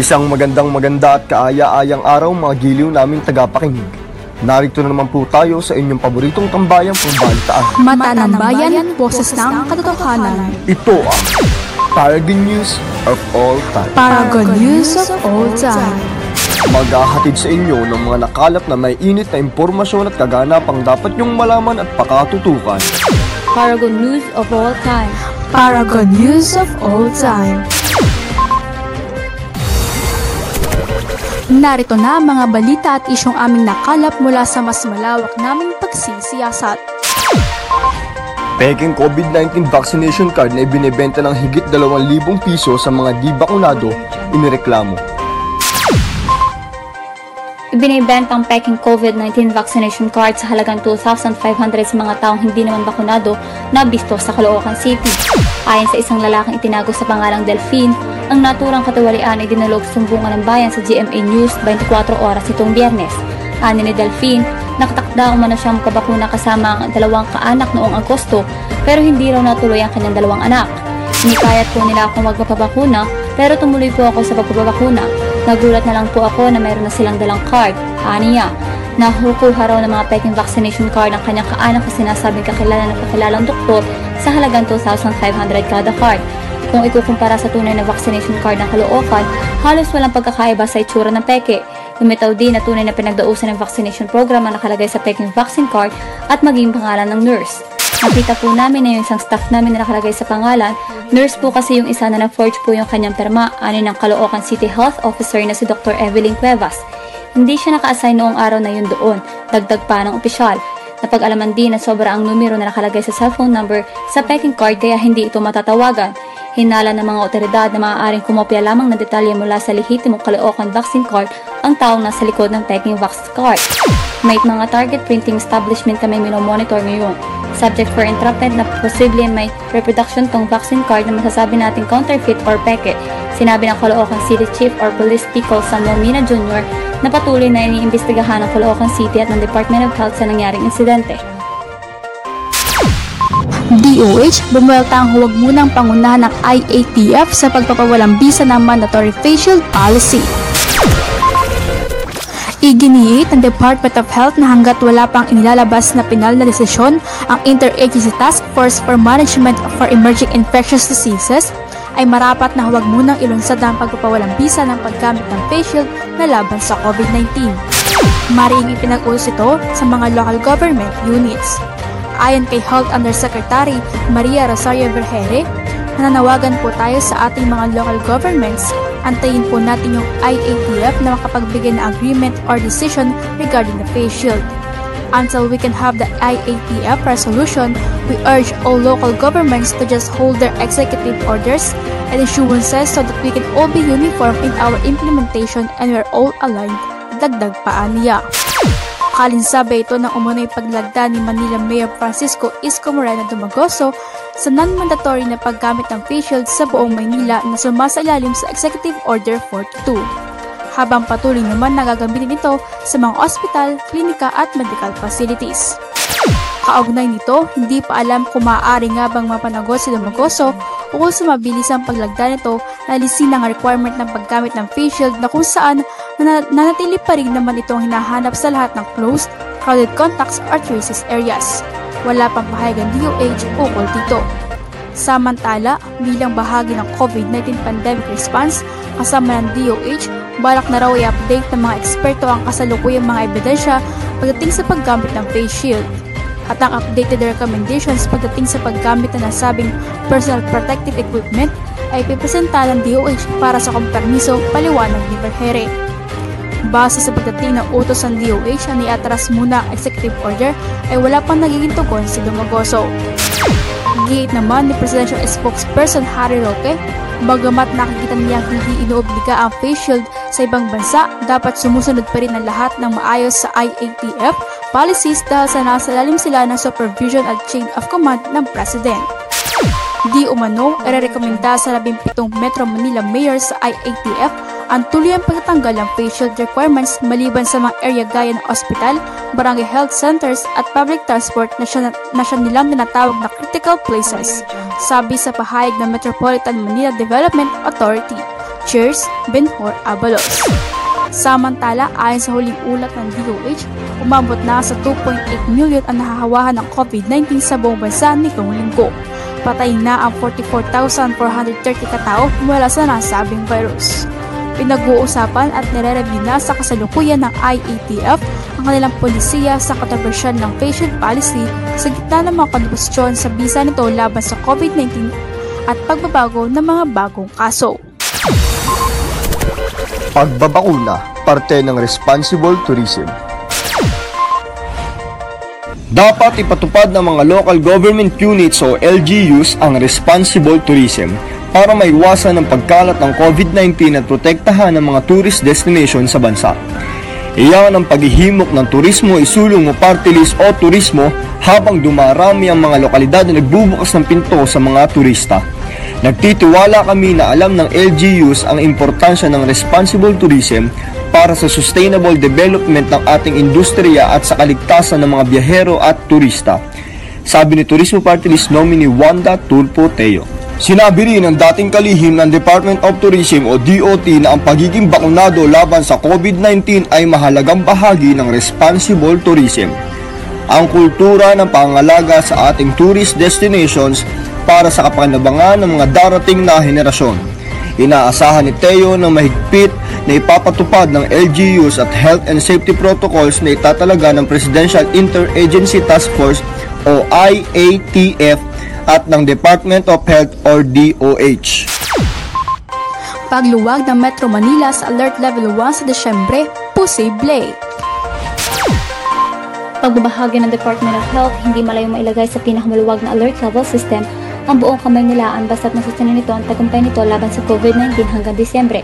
Isang magandang maganda at kaaya-ayang araw mga giliw naming tagapakinig. Narito na naman po tayo sa inyong paboritong tambayang pambalitaan. Mata ng bayan, boses ng katotohanan. Ito ang Paragon News of All Time. Paragon News of All Time. Maghahatid sa inyo ng mga nakalap na may init na impormasyon at kaganapang dapat niyong malaman at pakatutukan. Paragon News of All Time. Paragon News of All Time. Narito na ang mga balita at isyong aming nakalap mula sa mas malawak naming pagsisiyasat. Peking COVID-19 vaccination card na ibinebenta ng higit 2,000 piso sa mga di bakunado, inireklamo. Ibinibenta ang Peking COVID-19 vaccination card sa halagang 2,500 sa mga taong hindi naman bakunado na bisto sa Caloocan City. Ayon sa isang lalaking itinago sa pangalang Delphine, ang naturang katiwalian ay dinalog sumbungan ng bayan sa GMA News 24 oras itong biyernes. Ani ni Delphine, nakatakda umano siyang makabakuna kasama ang dalawang kaanak noong Agosto pero hindi raw natuloy ang kanyang dalawang anak. Inikayat po nila akong magpapabakuna pero tumuloy po ako sa pagpapabakuna. Nagulat na lang po ako na mayroon na silang dalang card. Aniya, nahukuha raw ng mga peking vaccination card ang kanyang kaanak na sinasabing kakilala ng kakilalang doktor sa halagang 2,500 kada card. Kung ikukumpara sa tunay na vaccination card ng Caloocan, halos walang pagkakaiba sa itsura ng peke. Lumitaw din na tunay na pinagdausan ng vaccination program ang nakalagay sa peking vaccine card at maging pangalan ng nurse. Nakita po namin na yung isang staff namin na nakalagay sa pangalan, nurse po kasi yung isa na na-forge po yung kanyang perma, ani ng Caloocan City Health Officer na si Dr. Evelyn Cuevas. Hindi siya naka-assign noong araw na yun doon, dagdag pa ng opisyal. Napag-alaman din na sobra ang numero na nakalagay sa cellphone number sa peking card kaya hindi ito matatawagan. Hinala ng mga otoridad na maaaring kumopya lamang ng detalye mula sa lehitimong Caloocan vaccine card ang taong nasa likod ng peking vax card. May mga target printing establishment kami minomonitor ngayon. Subject for entrapment na posible may reproduction tong vaccine card na masasabi nating counterfeit or peke. Sinabi ng Caloocan City Chief or Police Pico Samuel Mina Jr. na patuloy na iniimbestigahan ng Caloocan City at ng Department of Health sa nangyaring insidente. DOH, bumuelta ang huwag munang pangunahan ng IATF sa pagpapawalang bisa ng mandatory face shield policy. Iginiit ng Department of Health na hanggat wala pang inilalabas na pinal na desisyon ang Interagency Task Force for Management for Emerging Infectious Diseases ay marapat na huwag munang ilunsad ang pagpapawalang bisa ng paggamit ng face shield na laban sa COVID-19. Mariing ipinag-utos ito sa mga local government units. Ayon kay Health Undersecretary Maria Rosario Vergere, nananawagan po tayo sa ating mga local governments, antayin po natin yung IATF na makapagbigay ng agreement or decision regarding the face shield. Until we can have the IATF resolution, we urge all local governments to just hold their executive orders and issuances so that we can all be uniform in our implementation and we're all aligned. Dagdag pa niya. Kalinsabay ito ng umunay paglagda ni Manila Mayor Francisco Isko Moreno Dumagoso sa non-mandatory na paggamit ng face shield sa buong Maynila na sumasailalim sa Executive Order 42. Habang patuloy naman nagagamitin ito sa mga ospital, klinika at medical facilities. Kaugnay nito, hindi pa alam kung maaari nga bang mapanagot si Dumagoso ukol sa mabilisang paglagda nito na alisin ang requirement ng paggamit ng face shield na kung saan na nanatili pa rin naman itong hinahanap sa lahat ng closed, crowded contacts or traces areas. Wala pang pahayagan DOH ukol dito. Samantala, bilang bahagi ng COVID-19 pandemic response, kasama ng DOH, balak na raw i-update ng mga eksperto ang kasalukuyang mga ebidensya pagdating sa paggamit ng face shield at ang updated recommendations pagdating sa paggamit na nasabing personal protective equipment ay pipresenta ng DOH para sa kompermiso paliwanag ni Vergere. Base sa pagdating ng utos ng DOH na niatras muna ang executive order ay wala pang nagiging tugon si Dumagoso. Giit naman ni Presidential Spokesperson Harry Roque, bagamat nakikita niya hindi inoobliga ang face shield sa ibang bansa, dapat sumusunod pa rin ang lahat ng maayos sa IATF policies dahil sa nasa lalim sila ng supervision at chain of command ng President. Di umano, irerekomenda sa 17 Metro Manila Mayor sa IATF ang tuluyang pagtatanggal ng face shield requirements maliban sa mga area gaya ng ospital, barangay health centers at public transport na siya, na siya nilang tinatawag na critical places, sabi sa pahayag ng Metropolitan Manila Development Authority. Cheers, Benhor Abalos. Samantala, ayon sa huling ulat ng DOH, umabot na sa 2.8 million ang nahahawahan ng COVID-19 sa buong bansa nitong linggo. Patay na ang 44,430 katao mula sa nasabing virus. Pinag-uusapan at nire-review na sa kasalukuyan ng IATF ang kanilang polisiya sa kontrobersyal ng patient policy sa gitna ng mga kontribusyon sa bisa nito laban sa COVID-19 at pagbabago ng mga bagong kaso. Pagbabakuna, parte ng responsible tourism. Dapat ipatupad ng mga local government units o LGUs ang responsible tourism para maiwasan ang pagkalat ng COVID-19 at protektahan ang mga tourist destination sa bansa. Iyan ang paghihimok ng turismo isulong mo party list o turismo habang dumarami ang mga lokalidad na nagbubukas ng pinto sa mga turista. Nagtitiwala kami na alam ng LGUs ang importansya ng responsible tourism para sa sustainable development ng ating industriya at sa kaligtasan ng mga biyahero at turista. Sabi ni Turismo Party List nominee Wanda Tulpo Teo. Sinabi rin ng dating kalihim ng Department of Tourism o DOT na ang pagiging bakunado laban sa COVID-19 ay mahalagang bahagi ng responsible tourism. Ang kultura ng pangalaga sa ating tourist destinations para sa kapanabangan ng mga darating na henerasyon. Inaasahan ni Teo na mahigpit na ipapatupad ng LGUs at health and safety protocols na itatalaga ng Presidential Interagency Task Force o IATF at ng Department of Health or DOH. Pagluwag ng Metro Manila sa Alert Level 1 sa Desyembre, posible. Pagbabahagi ng Department of Health, hindi malayong mailagay sa pinakamaluwag na alert level system ang buong kamay nilaan basta't masusunan nito ang tagumpay nito laban sa COVID-19 hanggang Disyembre.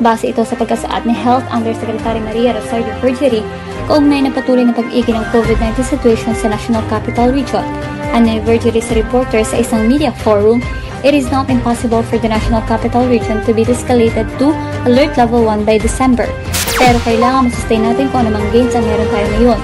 Base ito sa pagkasaad ni Health Undersecretary Maria Rosario Perjury kaugnay ng patuloy na pag-igi ng COVID-19 situation sa National Capital Region. Ni Vergery sa reporter sa isang media forum, it is not impossible for the National Capital Region to be escalated to Alert Level 1 by December. Pero kailangan masustain natin kung anumang gains ang meron tayo ngayon.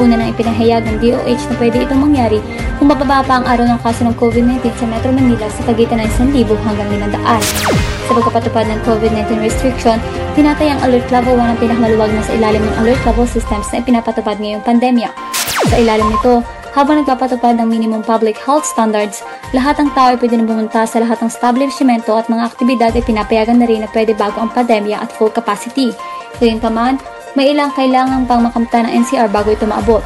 Una nang ipinahayag ng DOH na pwede itong mangyari kung mababa pa ang araw ng kaso ng COVID-19 sa Metro Manila sa pagitan ng 1,000 hanggang 500. Sa pagkapatupad ng COVID-19 restriction, tinatayang Alert Level 1 ang pinakamaluwag na sa ilalim ng Alert Level Systems na ipinapatupad ngayong pandemya. Sa ilalim nito, habang nagpapatupad ng minimum public health standards, lahat ng tao ay pwede na bumunta sa lahat ng establishmento at mga aktibidad ay pinapayagan na rin na pwede bago ang pandemya at full capacity. Gayunpaman, may ilang kailangang pang makamta ng NCR bago ito maabot.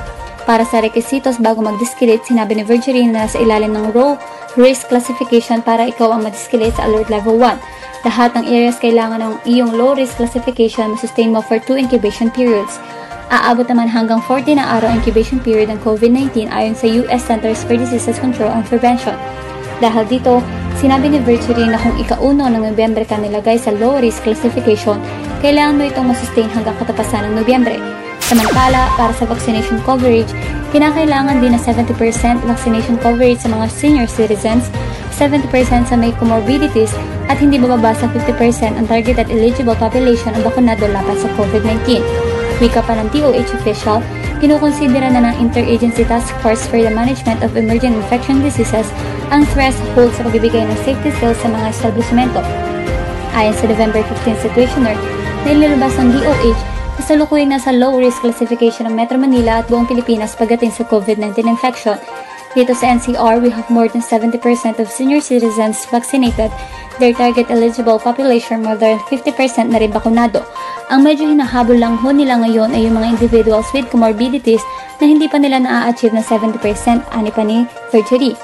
Para sa requisitos bago mag-disclate, sinabi ni Virginie na nasa ilalim ng Low Risk Classification para ikaw ang mag-disclate sa Alert Level 1. Lahat ng areas kailangan ng iyong Low Risk Classification masustain mo for 2 incubation periods. Aabot naman hanggang 40 na araw incubation period ng COVID-19 ayon sa US Centers for Disease Control and Prevention. Dahil dito, sinabi ni Virtually na kung ikauno ng Nobyembre ka nilagay sa low risk classification, kailangan mo itong masustain hanggang katapasan ng Nobyembre. Samantala, para sa vaccination coverage, kinakailangan din na 70% vaccination coverage sa mga senior citizens, 70% sa may comorbidities, at hindi bababa sa 50% ang targeted eligible population ang bakunado laban sa COVID-19. Wika pa ng DOH official, kinukonsidera na ng Interagency Task Force for the Management of Emerging Infection Diseases ang threshold sa pagbibigay ng safety seals sa mga establishmento. Ayon sa November 15 Situationer, na inilabas ng DOH, kasalukuyan na sa low-risk classification ng Metro Manila at buong Pilipinas pagdating sa COVID-19 infection. Dito sa NCR, we have more than 70% of senior citizens vaccinated. Their target eligible population more than 50% na rin bakunado. Ang medyo hinahabol lang ho nila ngayon ay yung mga individuals with comorbidities na hindi pa nila na-achieve na 70%, ani pa ni Virtually.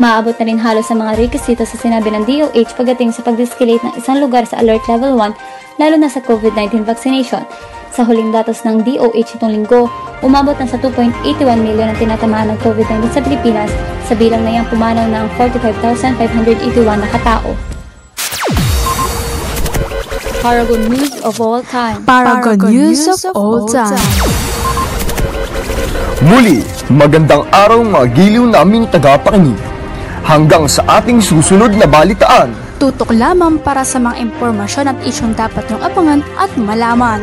Maabot na rin halos sa mga requisito sa sinabi ng DOH pagdating sa pag-escalate ng isang lugar sa Alert Level 1, lalo na sa COVID-19 vaccination. Sa huling datos ng DOH itong linggo, umabot na sa 2.81 million ang tinatamaan ng COVID-19 sa Pilipinas, sa bilang na iyang pumanaw ng 45,581 na katao. Paragon News of All Time Paragon News of All Time. Muli, magandang araw mga giliw naming tagapakinig. Hanggang sa ating susunod na balitaan. Tutok lamang para sa mga impormasyon at isyong dapat niyong abangan at malaman.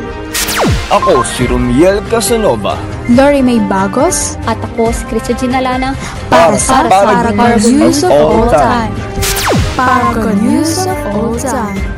Ako si Rumiel Casanova. Lori May Bagos, At ako si Cristo Ginalana para sa Paragon News of All. Time. Paragon News of All Time.